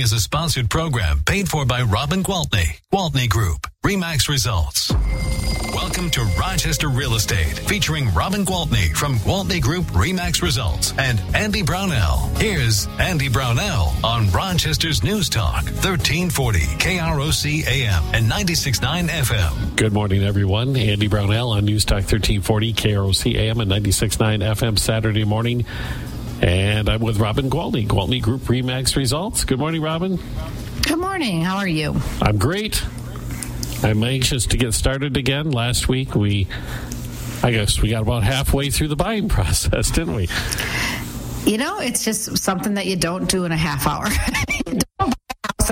is a sponsored program paid for by Robin Gwaltney, Gwaltney Group, Remax Results. Welcome to Rochester Real Estate, featuring Robin Gwaltney from Gwaltney Group Remax Results and Andy Brownell. Here's Andy Brownell on Rochester's News Talk, 1340 KROC AM and 96.9 FM. Good morning, everyone. Andy Brownell on News Talk 1340 KROC AM and 96.9 FM Saturday morning. And I'm with Robin Gwaltney, Gwaltney Group Remax Results. Good morning, Robin. Good morning. How are you? I'm great. I'm anxious to get started again. Last week, we, I guess, we got about halfway through the buying process, didn't we? You know, it's just something that you don't do in a half hour.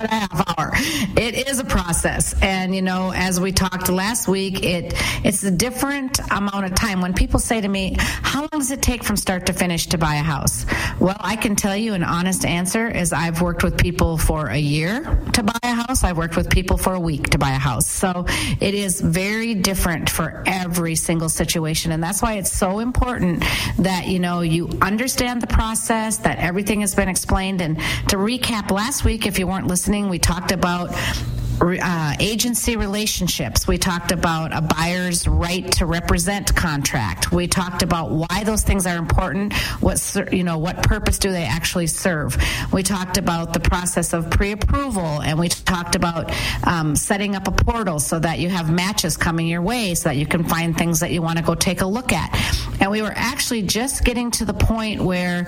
a half hour. It is a process, and you know, as we talked last week, it it's a different amount of time. When people say to me, "How long does it take from start to finish to buy a house?" Well, I can tell you an honest answer is I've worked with people for a year to buy a house. I've worked with people for a week to buy a house. So it is very different for every single situation, and that's why it's so important that you know you understand the process, that everything has been explained. And to recap, last week, if you weren't listening, we talked about uh, agency relationships. We talked about a buyer's right to represent contract. We talked about why those things are important. What you know, what purpose do they actually serve? We talked about the process of pre-approval, and we talked about um, setting up a portal so that you have matches coming your way, so that you can find things that you want to go take a look at. And we were actually just getting to the point where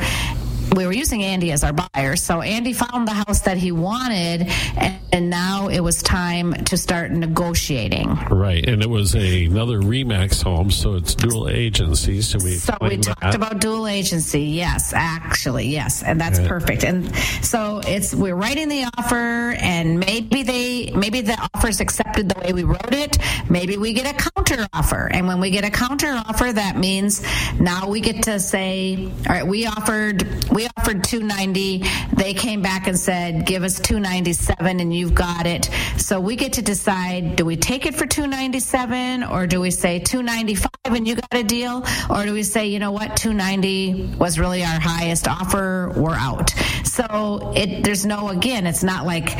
we were using Andy as our buyer. So Andy found the house that he wanted, and, and now it was time to start negotiating. Right, and it was a, another Remax home, so it's dual agency. So we so we talked that. about dual agency. Yes, actually, yes, and that's yeah. perfect. And so it's we're writing the offer, and maybe they maybe the offer's accepted the way we wrote it. Maybe we get a counter offer, and when we get a counter offer, that means now we get to say, all right, we offered. We we offered 290 they came back and said give us 297 and you've got it. So we get to decide do we take it for 297 or do we say 295 and you got a deal? Or do we say you know what? 290 was really our highest offer. We're out. So it there's no again it's not like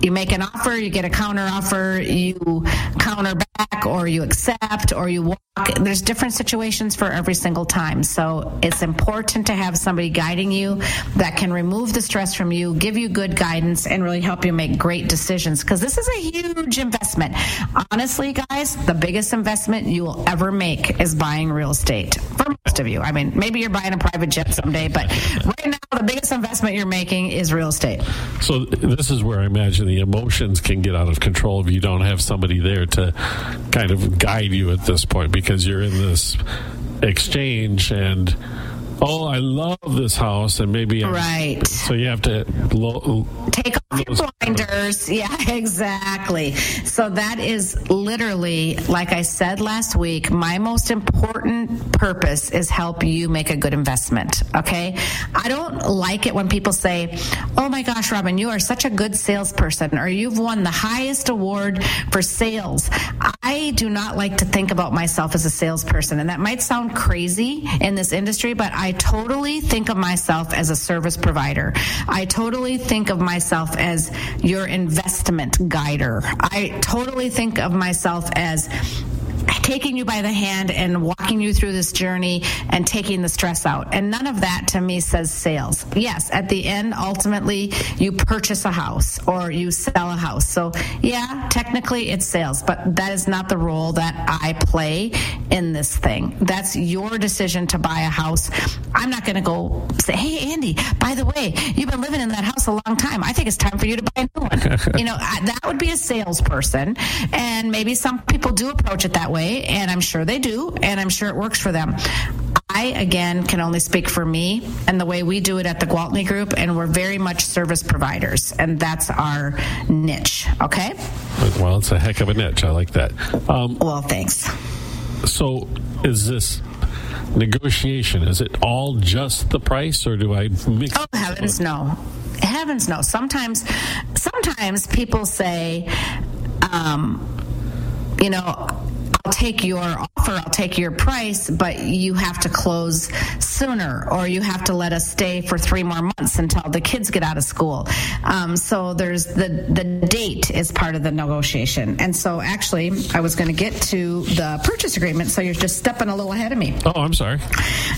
you make an offer, you get a counter offer, you counter back, or you accept, or you walk. There's different situations for every single time. So it's important to have somebody guiding you that can remove the stress from you, give you good guidance, and really help you make great decisions because this is a huge investment. Honestly, guys, the biggest investment you will ever make is buying real estate for most of you. I mean, maybe you're buying a private jet someday, but right now, the biggest investment you're making is real estate. So this is where I imagine the emotions can get out of control if you don't have somebody there to kind of guide you at this point because you're in this exchange and oh, I love this house, and maybe I'm, right. So you have to lo- take off your blinders. Yeah, exactly. So that is literally, like I said last week, my most important purpose is help you make a good investment. Okay, I don't like it when people say, "Oh my gosh, Robin, you are such a good salesperson," or "You've won the highest award for sales." I do not like to think about myself as a salesperson, and that might sound crazy in this industry, but I I totally think of myself as a service provider. I totally think of myself as your investment guider. I totally think of myself as taking you by the hand and walking you through this journey and taking the stress out. And none of that to me says sales. Yes, at the end, ultimately, you purchase a house or you sell a house. So, yeah, technically it's sales, but that is not the role that I play in this thing. That's your decision to buy a house. I'm not going to go say, hey, Andy, by the way, you've been living in that house a long time. I think it's time for you to buy a new one. you know, that would be a salesperson. And maybe some people do approach it that way and I'm sure they do, and I'm sure it works for them. I, again, can only speak for me and the way we do it at the Gwaltney Group, and we're very much service providers, and that's our niche, okay? Well, it's a heck of a niche. I like that. Um, well, thanks. So, is this negotiation? Is it all just the price, or do I mix? Oh, heavens, no. Heavens, no. Sometimes, sometimes people say, um, you know, I'll take your offer, I'll take your price, but you have to close sooner, or you have to let us stay for three more months until the kids get out of school. Um, so there's the the date is part of the negotiation, and so actually, I was going to get to the purchase agreement. So you're just stepping a little ahead of me. Oh, I'm sorry.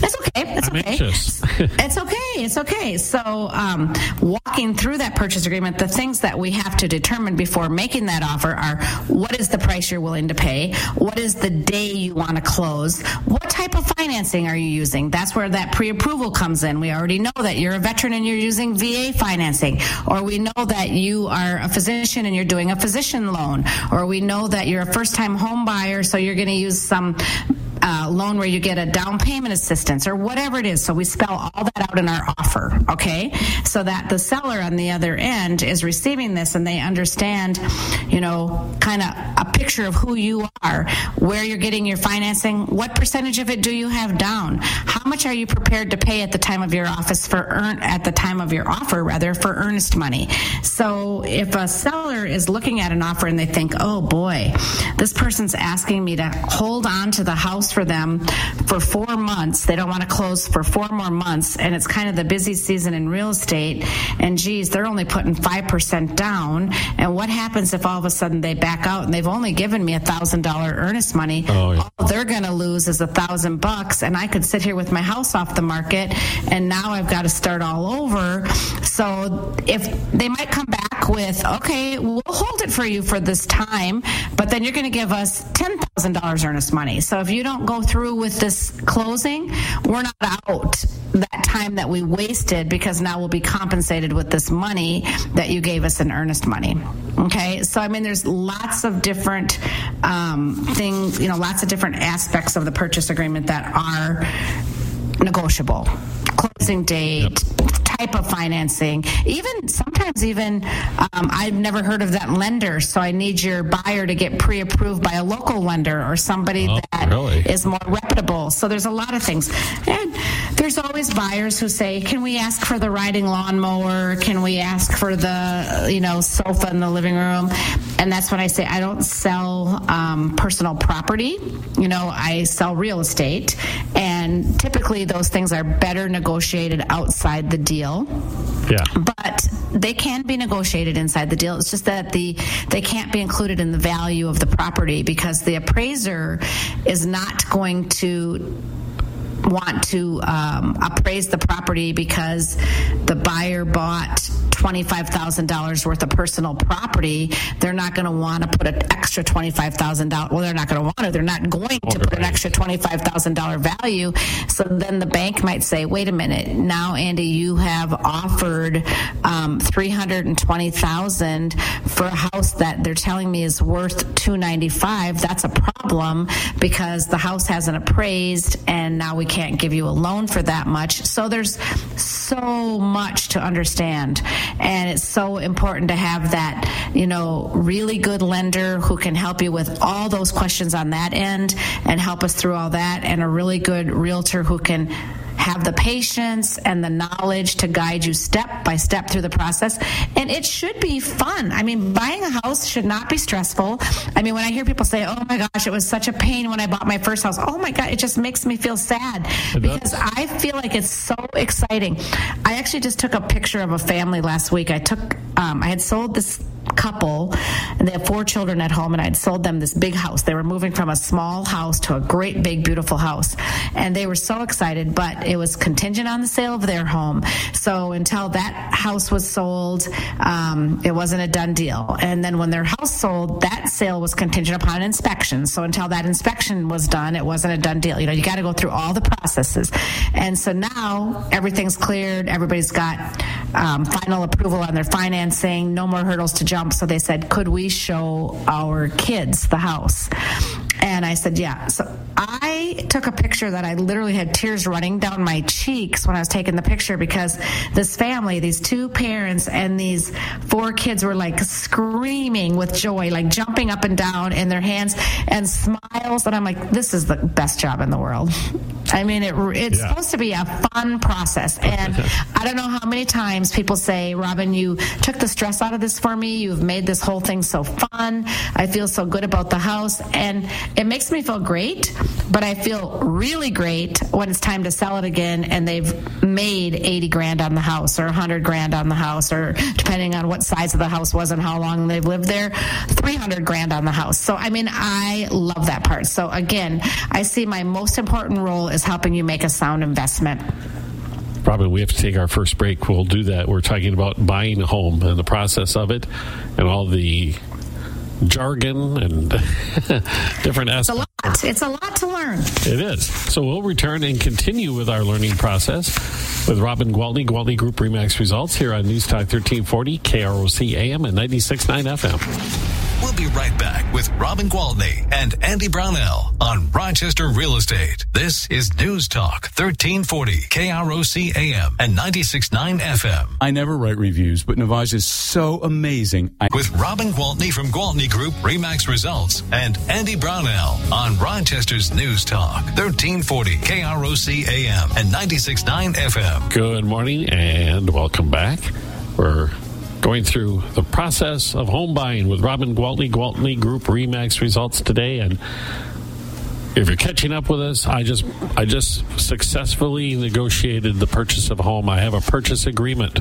It's okay. It's I'm okay. anxious. it's okay. It's okay. So, um, walking through that purchase agreement, the things that we have to determine before making that offer are what is the price you're willing to pay? What is the day you want to close? What type of financing are you using? That's where that pre approval comes in. We already know that you're a veteran and you're using VA financing, or we know that you are a physician and you're doing a physician loan, or we know that you're a first time home buyer, so you're going to use some uh, loan where you get a down payment assistance or whatever it is. So we spell all that out in our offer, okay? So that the seller on the other end is receiving this and they understand, you know, kind of a picture of who you are, where you're getting your financing, what percentage of it do you have down, how much are you prepared to pay at the time of your office for earn at the time of your offer rather for earnest money. So if a seller is looking at an offer and they think, oh boy, this person's asking me to hold on to the house for them for four months. They don't want to close for four more months, and it's kind of the busy season in real estate. And geez, they're only putting five percent down. And what happens if all of a sudden they back out and they've only given me a thousand dollar earnest money? Oh, yeah. All they're going to lose is a thousand bucks, and I could sit here with my house off the market, and now I've got to start all over. So if they might come back with, okay, we'll hold it for you for this time, but then you're going to give us ten thousand dollars earnest money. So if you don't go through with this closing, we're not out that time that we wasted because now we'll be compensated with this money that you gave us in earnest money. Okay, so I mean, there's lots of different um, things, you know, lots of different aspects of the purchase agreement that are negotiable. Closing date, type of financing, even sometimes even um, I've never heard of that lender, so I need your buyer to get pre-approved by a local lender or somebody Oh, that really? is more reputable. So there's a lot of things, and there's always buyers who say, "Can we ask for the riding lawnmower? Can we ask for the you know sofa in the living room?" And that's when I say I don't sell um, personal property. You know, I sell real estate, and typically those things are better negotiated outside the deal Yeah. but they can be negotiated inside the deal. It's just that the they can't be included in the value of the property because the appraiser is not going to want to um, appraise the property because the buyer bought $25,000 worth of personal property, they're not going to want to put an extra $25,000. Well, they're not going to want to. They're not going to put an extra $25,000 value. So then the bank might say, wait a minute, now, Andy, you have offered um, 320000 for a house that they're telling me is worth 295 That's a problem because the house hasn't appraised and now we can't give you a loan for that much. So there's so much to understand. And it's so important to have that, you know, really good lender who can help you with all those questions on that end and help us through all that, and a really good realtor who can have the patience and the knowledge to guide you step by step through the process. And it should be fun. I mean, buying a house should not be stressful. I mean, when I hear people say, oh my gosh, it was such a pain when I bought my first house, oh my God, it just makes me feel sad because I feel like it's so exciting. I actually just took a picture of a family last week. I took, um, I had sold this couple and they have four children at home and I'd sold them this big house. They were moving from a small house to a great big beautiful house and they were so excited but it was contingent on the sale of their home. So until that house was sold, um, it wasn't a done deal. And then when their house sold, that sale was contingent upon an inspection. So until that inspection was done, it wasn't a done deal. You know, you got to go through all the processes. And so now everything's cleared. Everybody's got um, final approval on their financing. No more hurdles to jump. So they said, could we show our kids the house? And I said, yeah. So I took a picture that I literally had tears running down my cheeks when I was taking the picture because this family, these two parents and these four kids were like screaming with joy, like jumping up and down in their hands and smiles. And I'm like, this is the best job in the world. I mean, it, it's yeah. supposed to be a fun process. And I don't know how many times people say, Robin, you took the stress out of this for me. You've made this whole thing so fun. I feel so good about the house. And it makes me feel great, but I feel really great when it's time to sell it again and they've made 80 grand on the house or 100 grand on the house, or depending on what size of the house was and how long they've lived there, 300 grand on the house. So, I mean, I love that part. So, again, I see my most important role is helping you make a sound investment. Robin, we have to take our first break. We'll do that. We're talking about buying a home and the process of it and all the jargon and different aspects. It's a lot. It's a lot to learn. It is. So we'll return and continue with our learning process with Robin Gwaltney, Gwaltney Group Remax Results here on News Talk 1340, KROC AM and 96.9 FM. We'll be right back with Robin Gwaltney and Andy Brownell on Rochester Real Estate. This is News Talk 1340 KROC AM and 96.9 FM. I never write reviews, but Navage is so amazing. I- with Robin Gwaltney from Gwaltney Group Remax Results and Andy Brownell on Rochester's News Talk 1340 KROC AM and 96.9 FM. Good morning and welcome back. We're going through the process of home buying with Robin Gwaltney, Gwaltney Group Remax results today. And if you're catching up with us, I just I just successfully negotiated the purchase of a home. I have a purchase agreement.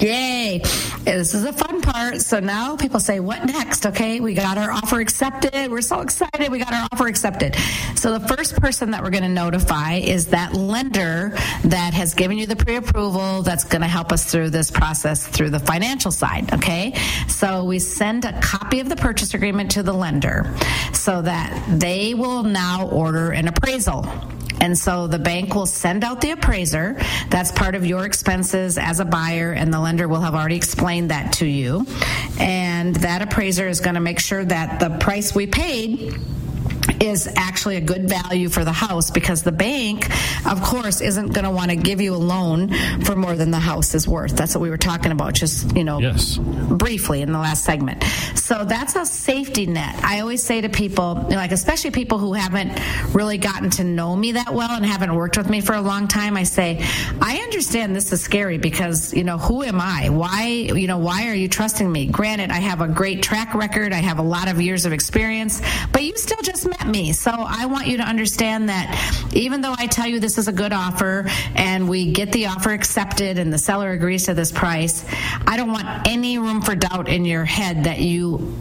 Yay! This is a fun part. So now people say, "What next?" Okay, we got our offer accepted. We're so excited. We got our offer accepted. So the first person that we're going to notify is that lender that has given you the pre-approval. That's going to help us through this process through the financial side. Okay, so we send a copy of the purchase agreement to the lender so that they will now now order an appraisal. And so the bank will send out the appraiser. That's part of your expenses as a buyer, and the lender will have already explained that to you. And that appraiser is going to make sure that the price we paid is actually a good value for the house because the bank, of course, isn't going to want to give you a loan for more than the house is worth. That's what we were talking about, just, you know, yes. briefly in the last segment. So that's a safety net. I always say to people, like, especially people who haven't really gotten to know me that well and haven't worked with me for a long time, I say, I understand this is scary because, you know, who am I? Why, you know, why are you trusting me? Granted, I have a great track record, I have a lot of years of experience, but you still just met me. So I want you to understand that even though I tell you this is a good offer and we get the offer accepted and the seller agrees to this price, I don't want any room for doubt in your head that you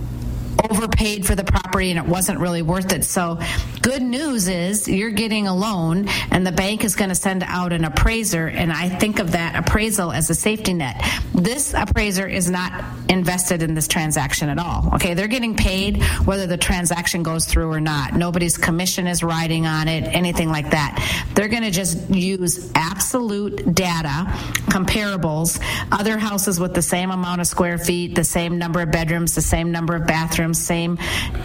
overpaid for the property and it wasn't really worth it. So, good news is you're getting a loan and the bank is going to send out an appraiser. And I think of that appraisal as a safety net. This appraiser is not invested in this transaction at all. Okay, they're getting paid whether the transaction goes through or not. Nobody's commission is riding on it, anything like that. They're going to just use absolute data, comparables, other houses with the same amount of square feet, the same number of bedrooms, the same number of bathrooms same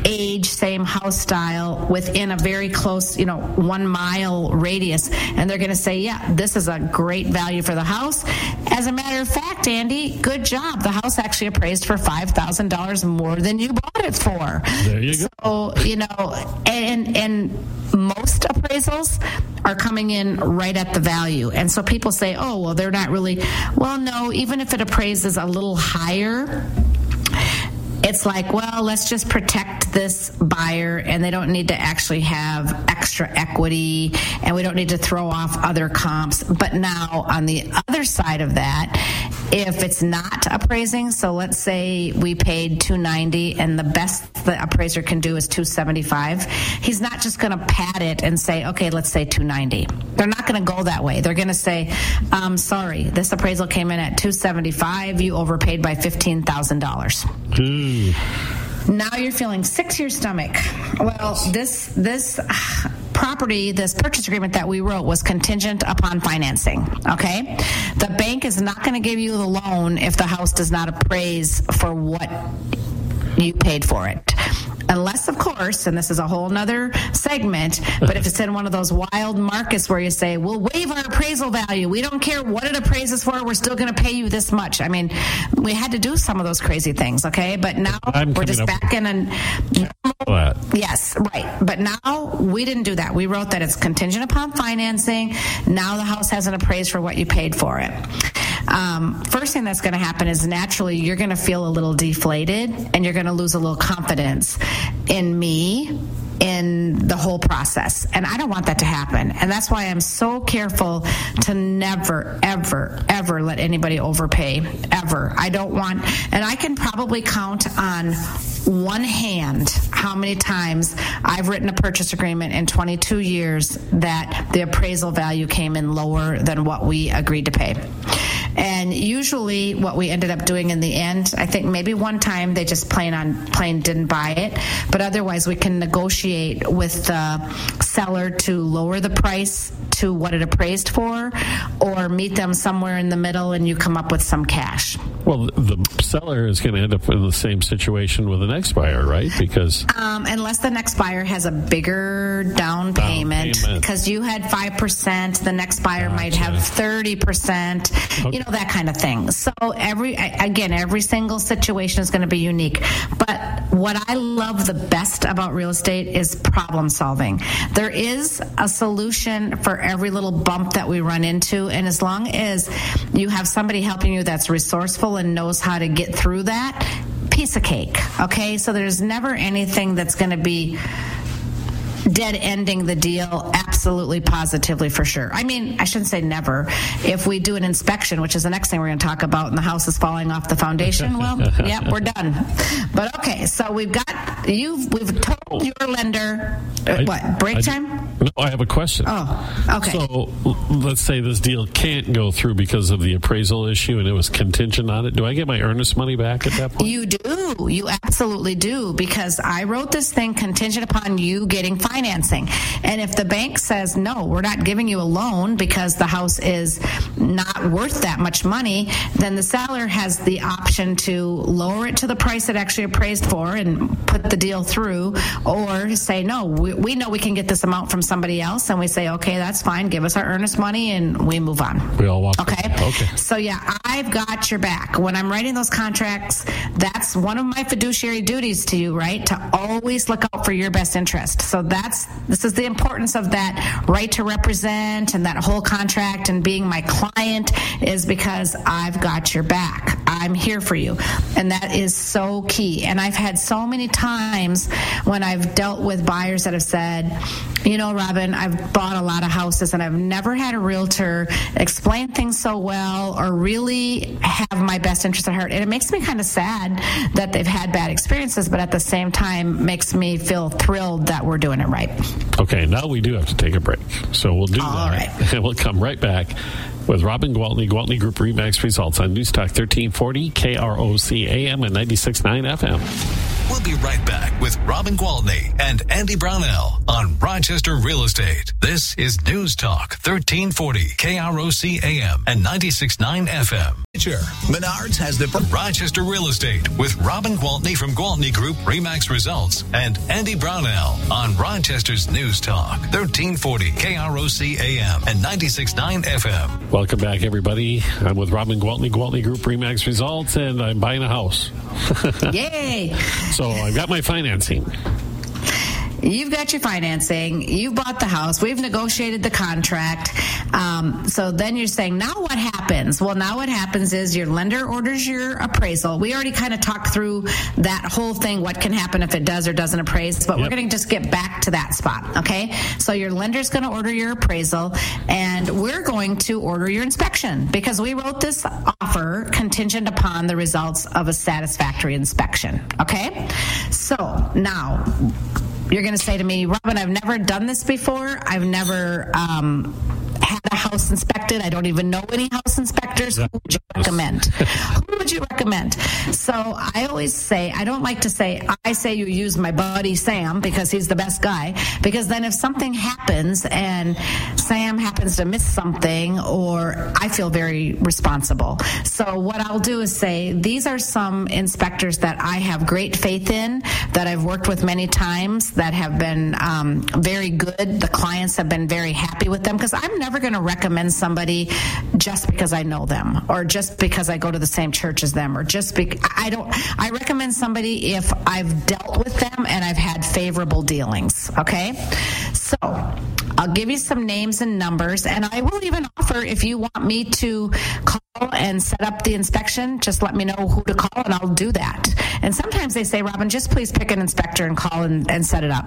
age, same house style within a very close, you know, one mile radius. And they're going to say, yeah, this is a great value for the house. As a matter of fact, Andy, good job. The house actually appraised for $5,000 more than you bought it for. There you go. So, you know, and, and most appraisals are coming in right at the value. And so people say, oh, well, they're not really, well, no, even if it appraises a little higher, it's like, well, let's just protect this buyer and they don't need to actually have extra equity and we don't need to throw off other comps. But now on the other side of that, if it's not appraising, so let's say we paid 290 and the best the appraiser can do is 275, he's not just going to pad it and say, okay, let's say 290. They're not going to go that way. They're going to say, um, sorry, this appraisal came in at 275. You overpaid by $15,000. Hmm. Now you're feeling sick to your stomach. Well, this this property, this purchase agreement that we wrote was contingent upon financing. Okay, the bank is not going to give you the loan if the house does not appraise for what you paid for it unless of course, and this is a whole nother segment, but if it's in one of those wild markets where you say, we'll waive our appraisal value, we don't care what it appraises for, we're still going to pay you this much. I mean, we had to do some of those crazy things, okay? But now I'm we're just back in a. Yes, right. But now we didn't do that. We wrote that it's contingent upon financing. Now the house hasn't appraised for what you paid for it. Um, first thing that's going to happen is naturally you're going to feel a little deflated and you're going to lose a little confidence in me in the whole process. And I don't want that to happen. And that's why I'm so careful to never, ever, ever let anybody overpay, ever. I don't want, and I can probably count on one hand how many times I've written a purchase agreement in 22 years that the appraisal value came in lower than what we agreed to pay. And usually, what we ended up doing in the end, I think maybe one time they just plain on plain didn't buy it, but otherwise we can negotiate with the seller to lower the price to what it appraised for, or meet them somewhere in the middle and you come up with some cash. Well, the seller is going to end up in the same situation with the next buyer, right? Because Um, unless the next buyer has a bigger down payment, payment. because you had 5%, the next buyer might have Gotcha. 30%, you know, that kind of thing. So every, again, every single situation is going to be unique. But what I love the best about real estate is problem solving. There is a solution for every little bump that we run into. And as long as you have somebody helping you that's resourceful and knows how to get through that, piece of cake. Okay. So there's never anything that's going to be dead ending the deal absolutely positively for sure i mean i shouldn't say never if we do an inspection which is the next thing we're going to talk about and the house is falling off the foundation well yeah we're done but okay so we've got you've we've your lender uh, I- what break I- time No, I have a question. oh okay So let's say this deal can't go through because of the appraisal issue and it was contingent on it. Do I get my earnest money back at that point? You do. You absolutely do because I wrote this thing contingent upon you getting financing. And if the bank says, no, we're not giving you a loan because the house is not worth that much money, then the seller has the option to lower it to the price it actually appraised for and put the deal through or say, no, we, we know we can get this amount from somebody else. And we say, okay, that's fine. Give us our earnest money and we move on. We all walk Okay. away. Okay. So yeah, I've got your back. When I'm writing those contracts, that's one of my fiduciary duties to you, right? To always look out for your best interest. So that's this is the importance of that right to represent and that whole contract and being my client is because I've got your back. I'm here for you. And that is so key. And I've had so many times when I've dealt with buyers that have said, you know, Robin, I've bought a lot of houses and I've never had a realtor explain things so well or really have my best interest at heart. And it makes me kind of sad that they've had bad experiences, but at the same time makes me feel thrilled that we're doing it right. Okay, now we do have to take a break. So we'll do All that. And we'll come right back with Robin Gwaltney, Gwaltney Group Remax Results on News Talk 1340, KROC AM and 96.9 FM. We'll be right back with Robin Gwaltney and Andy Brownell on Rochester Real Estate. This is News Talk 1340 KROC AM and 96.9 FM. Sure. Menards has the Rochester Real Estate with Robin Gwaltney from Gwaltney Group Remax Results and Andy Brownell on Rochester's News Talk 1340 KROC AM and 96.9 FM. Welcome back, everybody. I'm with Robin Gwaltney, Gwaltney Group Remax Results, and I'm buying a house. Yay! So I've got my financing. You've got your financing. You bought the house. We've negotiated the contract. Um, so then you're saying, now what happens? Well, now what happens is your lender orders your appraisal. We already kind of talked through that whole thing, what can happen if it does or doesn't appraise, but we're going to just get back to that spot. Okay. So your lender's going to order your appraisal and we're going to order your inspection because we wrote this offer contingent upon the results of a satisfactory inspection. Okay. So now you're going to say to me, Robin, I've never done this before. I've never um, a house inspected. I don't even know any house inspectors. Who would you recommend? Who would you recommend? So I always say, I don't like to say, I say you use my buddy Sam because he's the best guy. Because then if something happens and Sam happens to miss something, or I feel very responsible. So what I'll do is say, these are some inspectors that I have great faith in, that I've worked with many times, that have been um, very good. The clients have been very happy with them because I'm never going to recommend somebody just because I know them or just because I go to the same church as them or just because I don't. I recommend somebody if I've dealt with them and I've had favorable dealings. Okay, so I'll give you some names and numbers, and I will even offer if you want me to call and set up the inspection, just let me know who to call, and I'll do that. And sometimes they say, Robin, just please pick an inspector and call and, and set it up.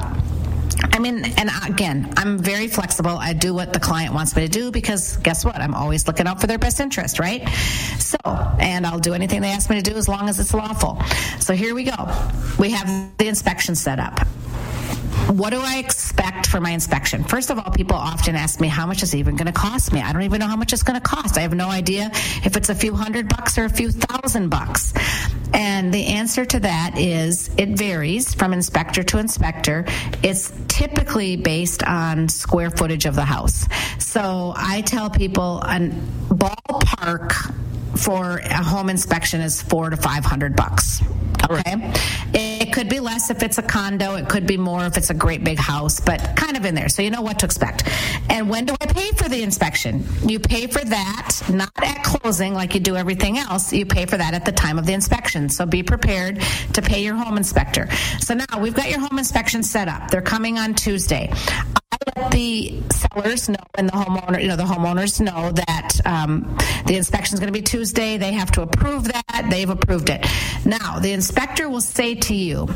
I mean, and again, I'm very flexible. I do what the client wants me to do because guess what? I'm always looking out for their best interest, right? So, and I'll do anything they ask me to do as long as it's lawful. So here we go. We have the inspection set up what do I expect for my inspection? First of all, people often ask me how much is it even going to cost me. I don't even know how much it's going to cost. I have no idea if it's a few hundred bucks or a few thousand bucks. And the answer to that is it varies from inspector to inspector. It's typically based on square footage of the house. So I tell people a ballpark for a home inspection is four to five hundred bucks. Okay. It could be less if it's a condo. It could be more if it's a great big house, but kind of in there. So you know what to expect. And when do I pay for the inspection? You pay for that not at closing like you do everything else. You pay for that at the time of the inspection. So be prepared to pay your home inspector. So now we've got your home inspection set up. They're coming on Tuesday. I let the sellers know and the homeowner, you know, the homeowners know that um, the inspection is going to be Tuesday. They have to approve that. They've approved it. Now, the inspector will say to you,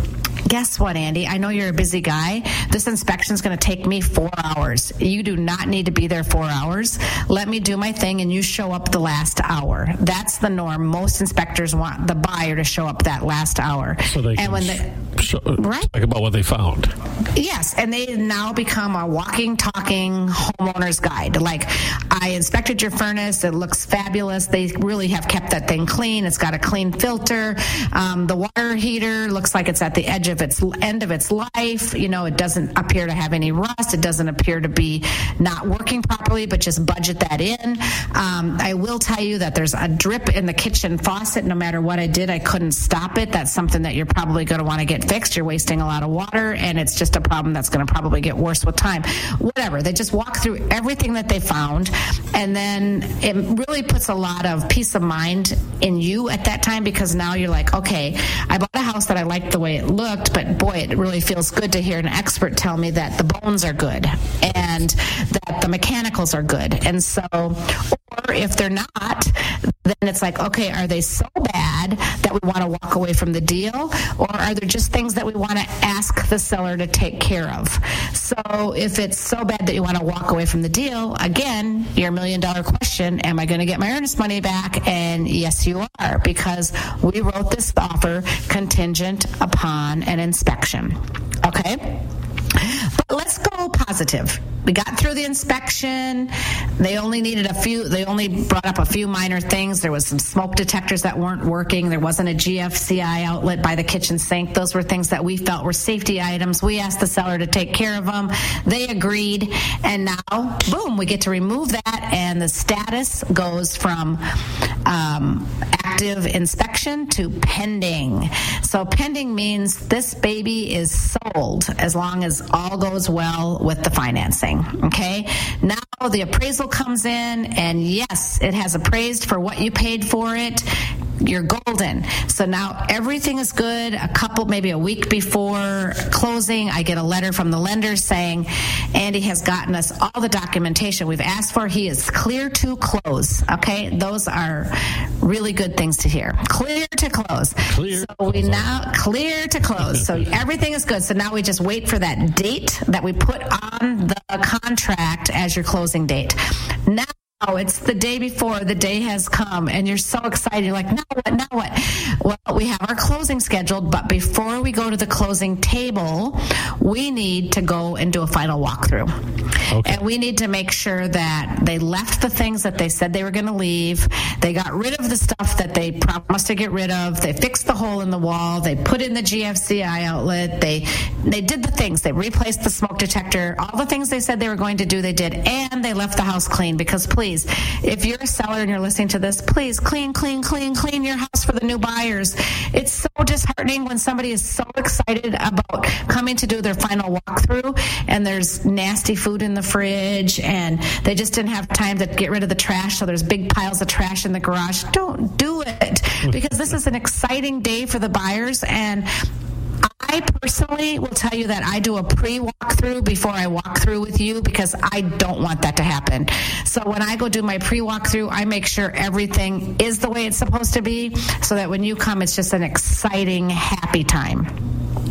guess what, Andy? I know you're a busy guy. This inspection is going to take me four hours. You do not need to be there four hours. Let me do my thing and you show up the last hour. That's the norm. Most inspectors want the buyer to show up that last hour. So they and when the, show, Right. talk about what they found. Yes, and they now become a walking, talking homeowner's guide. Like, I inspected your furnace; it looks fabulous. They really have kept that thing clean. It's got a clean filter. Um, the water heater looks like it's at the edge of its end of its life. You know, it doesn't appear to have any rust. It doesn't appear to be not working properly. But just budget that in. Um, I will tell you that there's a drip in the kitchen faucet. No matter what I did, I couldn't stop it. That's something that you're probably going to want to get fixed. You're wasting a lot of water, and it's just a problem that's going to probably get worse with time. Whatever. They just walk through everything that they found, and then it really puts a lot of peace of mind in you at that time because now you're like, okay, I bought a house that I liked the way it looked, but boy, it really feels good to hear an expert tell me that the bones are good and that the mechanicals are good. And so, or if they're not, then it's like, okay, are they so bad that we want to walk away from the deal? Or are there just things that we want to ask the seller to take care of? So if it's so bad that you want to walk away from the deal, again, your million dollar question, am I going to get my earnest money back? And yes, you are, because we wrote this offer contingent upon an inspection. Okay? Let's go positive. We got through the inspection. They only needed a few, they only brought up a few minor things. There was some smoke detectors that weren't working. There wasn't a GFCI outlet by the kitchen sink. Those were things that we felt were safety items. We asked the seller to take care of them. They agreed. And now, boom, we get to remove that. And the status goes from um, active inspection to pending. So pending means this baby is sold as long as all goes well with the financing. Okay. Now the appraisal comes in, and yes, it has appraised for what you paid for it. You're golden. So now everything is good. A couple, maybe a week before closing, I get a letter from the lender saying Andy has gotten us all the documentation we've asked for. He is clear to close. Okay. Those are really good things to hear. Clear to close. Clear So we now clear to close. So everything is good. So now we just wait for that date that we put on the contract as your closing date. Now know it's the day before the day has come and you're so excited. You're like, now what? Now what? Well, we have our closing scheduled, but before we go to the closing table, we need to go and do a final walkthrough. Okay. And we need to make sure that they left the things that they said they were going to leave. They got rid of the stuff that they promised to get rid of. They fixed the hole in the wall. They put in the GFCI outlet. They they did the things. They replaced the smoke detector. All the things they said they were going to do, they did, and they left the house clean. Because please, if you're a seller and you're listening to this, please clean, clean, clean, clean your house for the new buyers. It's so disheartening when somebody is so excited about coming to do their final walkthrough and there's nasty food in the fridge and they just didn't have time to get rid of the trash, so there's big piles of trash in the garage. Don't do it because this is an exciting day for the buyers and I personally will tell you that I do a pre walkthrough before I walk through with you because I don't want that to happen. So when I go do my pre walkthrough, I make sure everything is the way it's supposed to be so that when you come, it's just an exciting, happy time.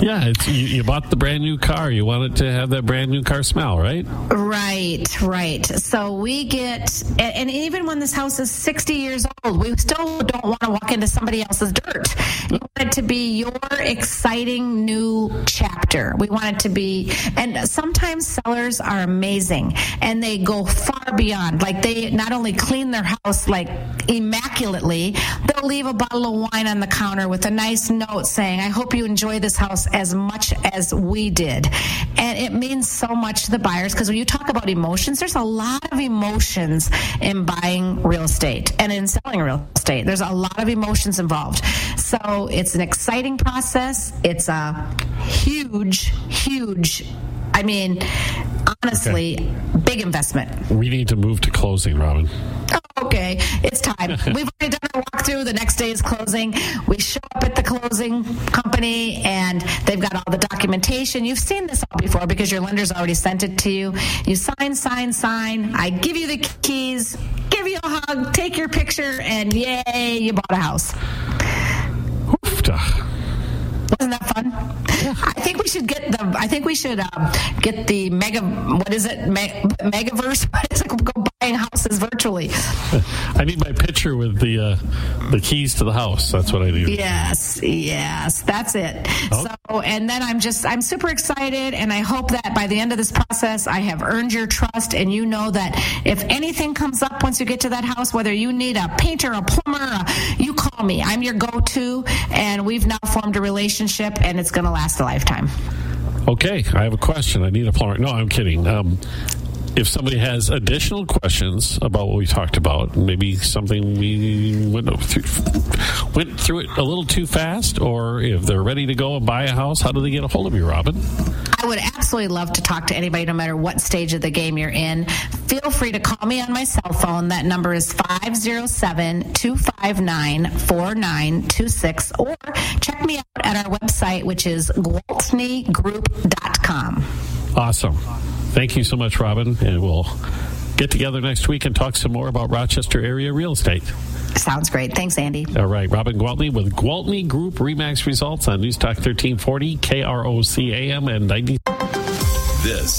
Yeah, you, you bought the brand new car. You want it to have that brand new car smell, right? Right, right. So we get, and, and even when this house is 60 years old, we still don't want to walk into somebody else's dirt. You want it to be your exciting new chapter. We want it to be, and sometimes sellers are amazing and they go far beyond. Like they not only clean their house like immaculately, they'll leave a bottle of wine on the counter with a nice note saying, I hope you enjoy this house as much as we did. And it means so much to the buyers because when you talk about emotions, there's a lot of emotions in buying real estate and in selling real estate. There's a lot of emotions involved. So it's an exciting process. It's a huge, huge, I mean, honestly, big investment. We need to move to closing, Robin. Okay, it's time. We've already done our walkthrough. The next day is closing. We show up at the closing company and they've got all the documentation. You've seen this all before because your lender's already sent it to you. You sign, sign, sign. I give you the keys, give you a hug, take your picture, and yay, you bought a house. Oofta. Wasn't that fun? I think we should get the. I think we should um, get the mega. What is it? Me, megaverse. What is it? Go buying houses virtually. I need my picture with the uh, the keys to the house. That's what I need. Yes, yes, that's it. Oh. So, and then I'm just, I'm super excited, and I hope that by the end of this process, I have earned your trust, and you know that if anything comes up once you get to that house, whether you need a painter, a plumber, a, you call me. I'm your go-to, and we've now formed a relationship, and it's going to last a lifetime. Okay, I have a question. I need a plumber. No, I'm kidding. Um, if somebody has additional questions about what we talked about, maybe something we went through, went through it a little too fast, or if they're ready to go and buy a house, how do they get a hold of you, Robin? I would absolutely love to talk to anybody, no matter what stage of the game you're in. Feel free to call me on my cell phone. That number is 507 259 4926, or check me out at our website, which is gwaltneygroup.com. Awesome. Thank you so much, Robin, and we'll get together next week and talk some more about Rochester area real estate. Sounds great. Thanks, Andy. All right, Robin Gwaltney with Gwaltney Group Remax results on News Talk 1340, KROC AM, and 90. This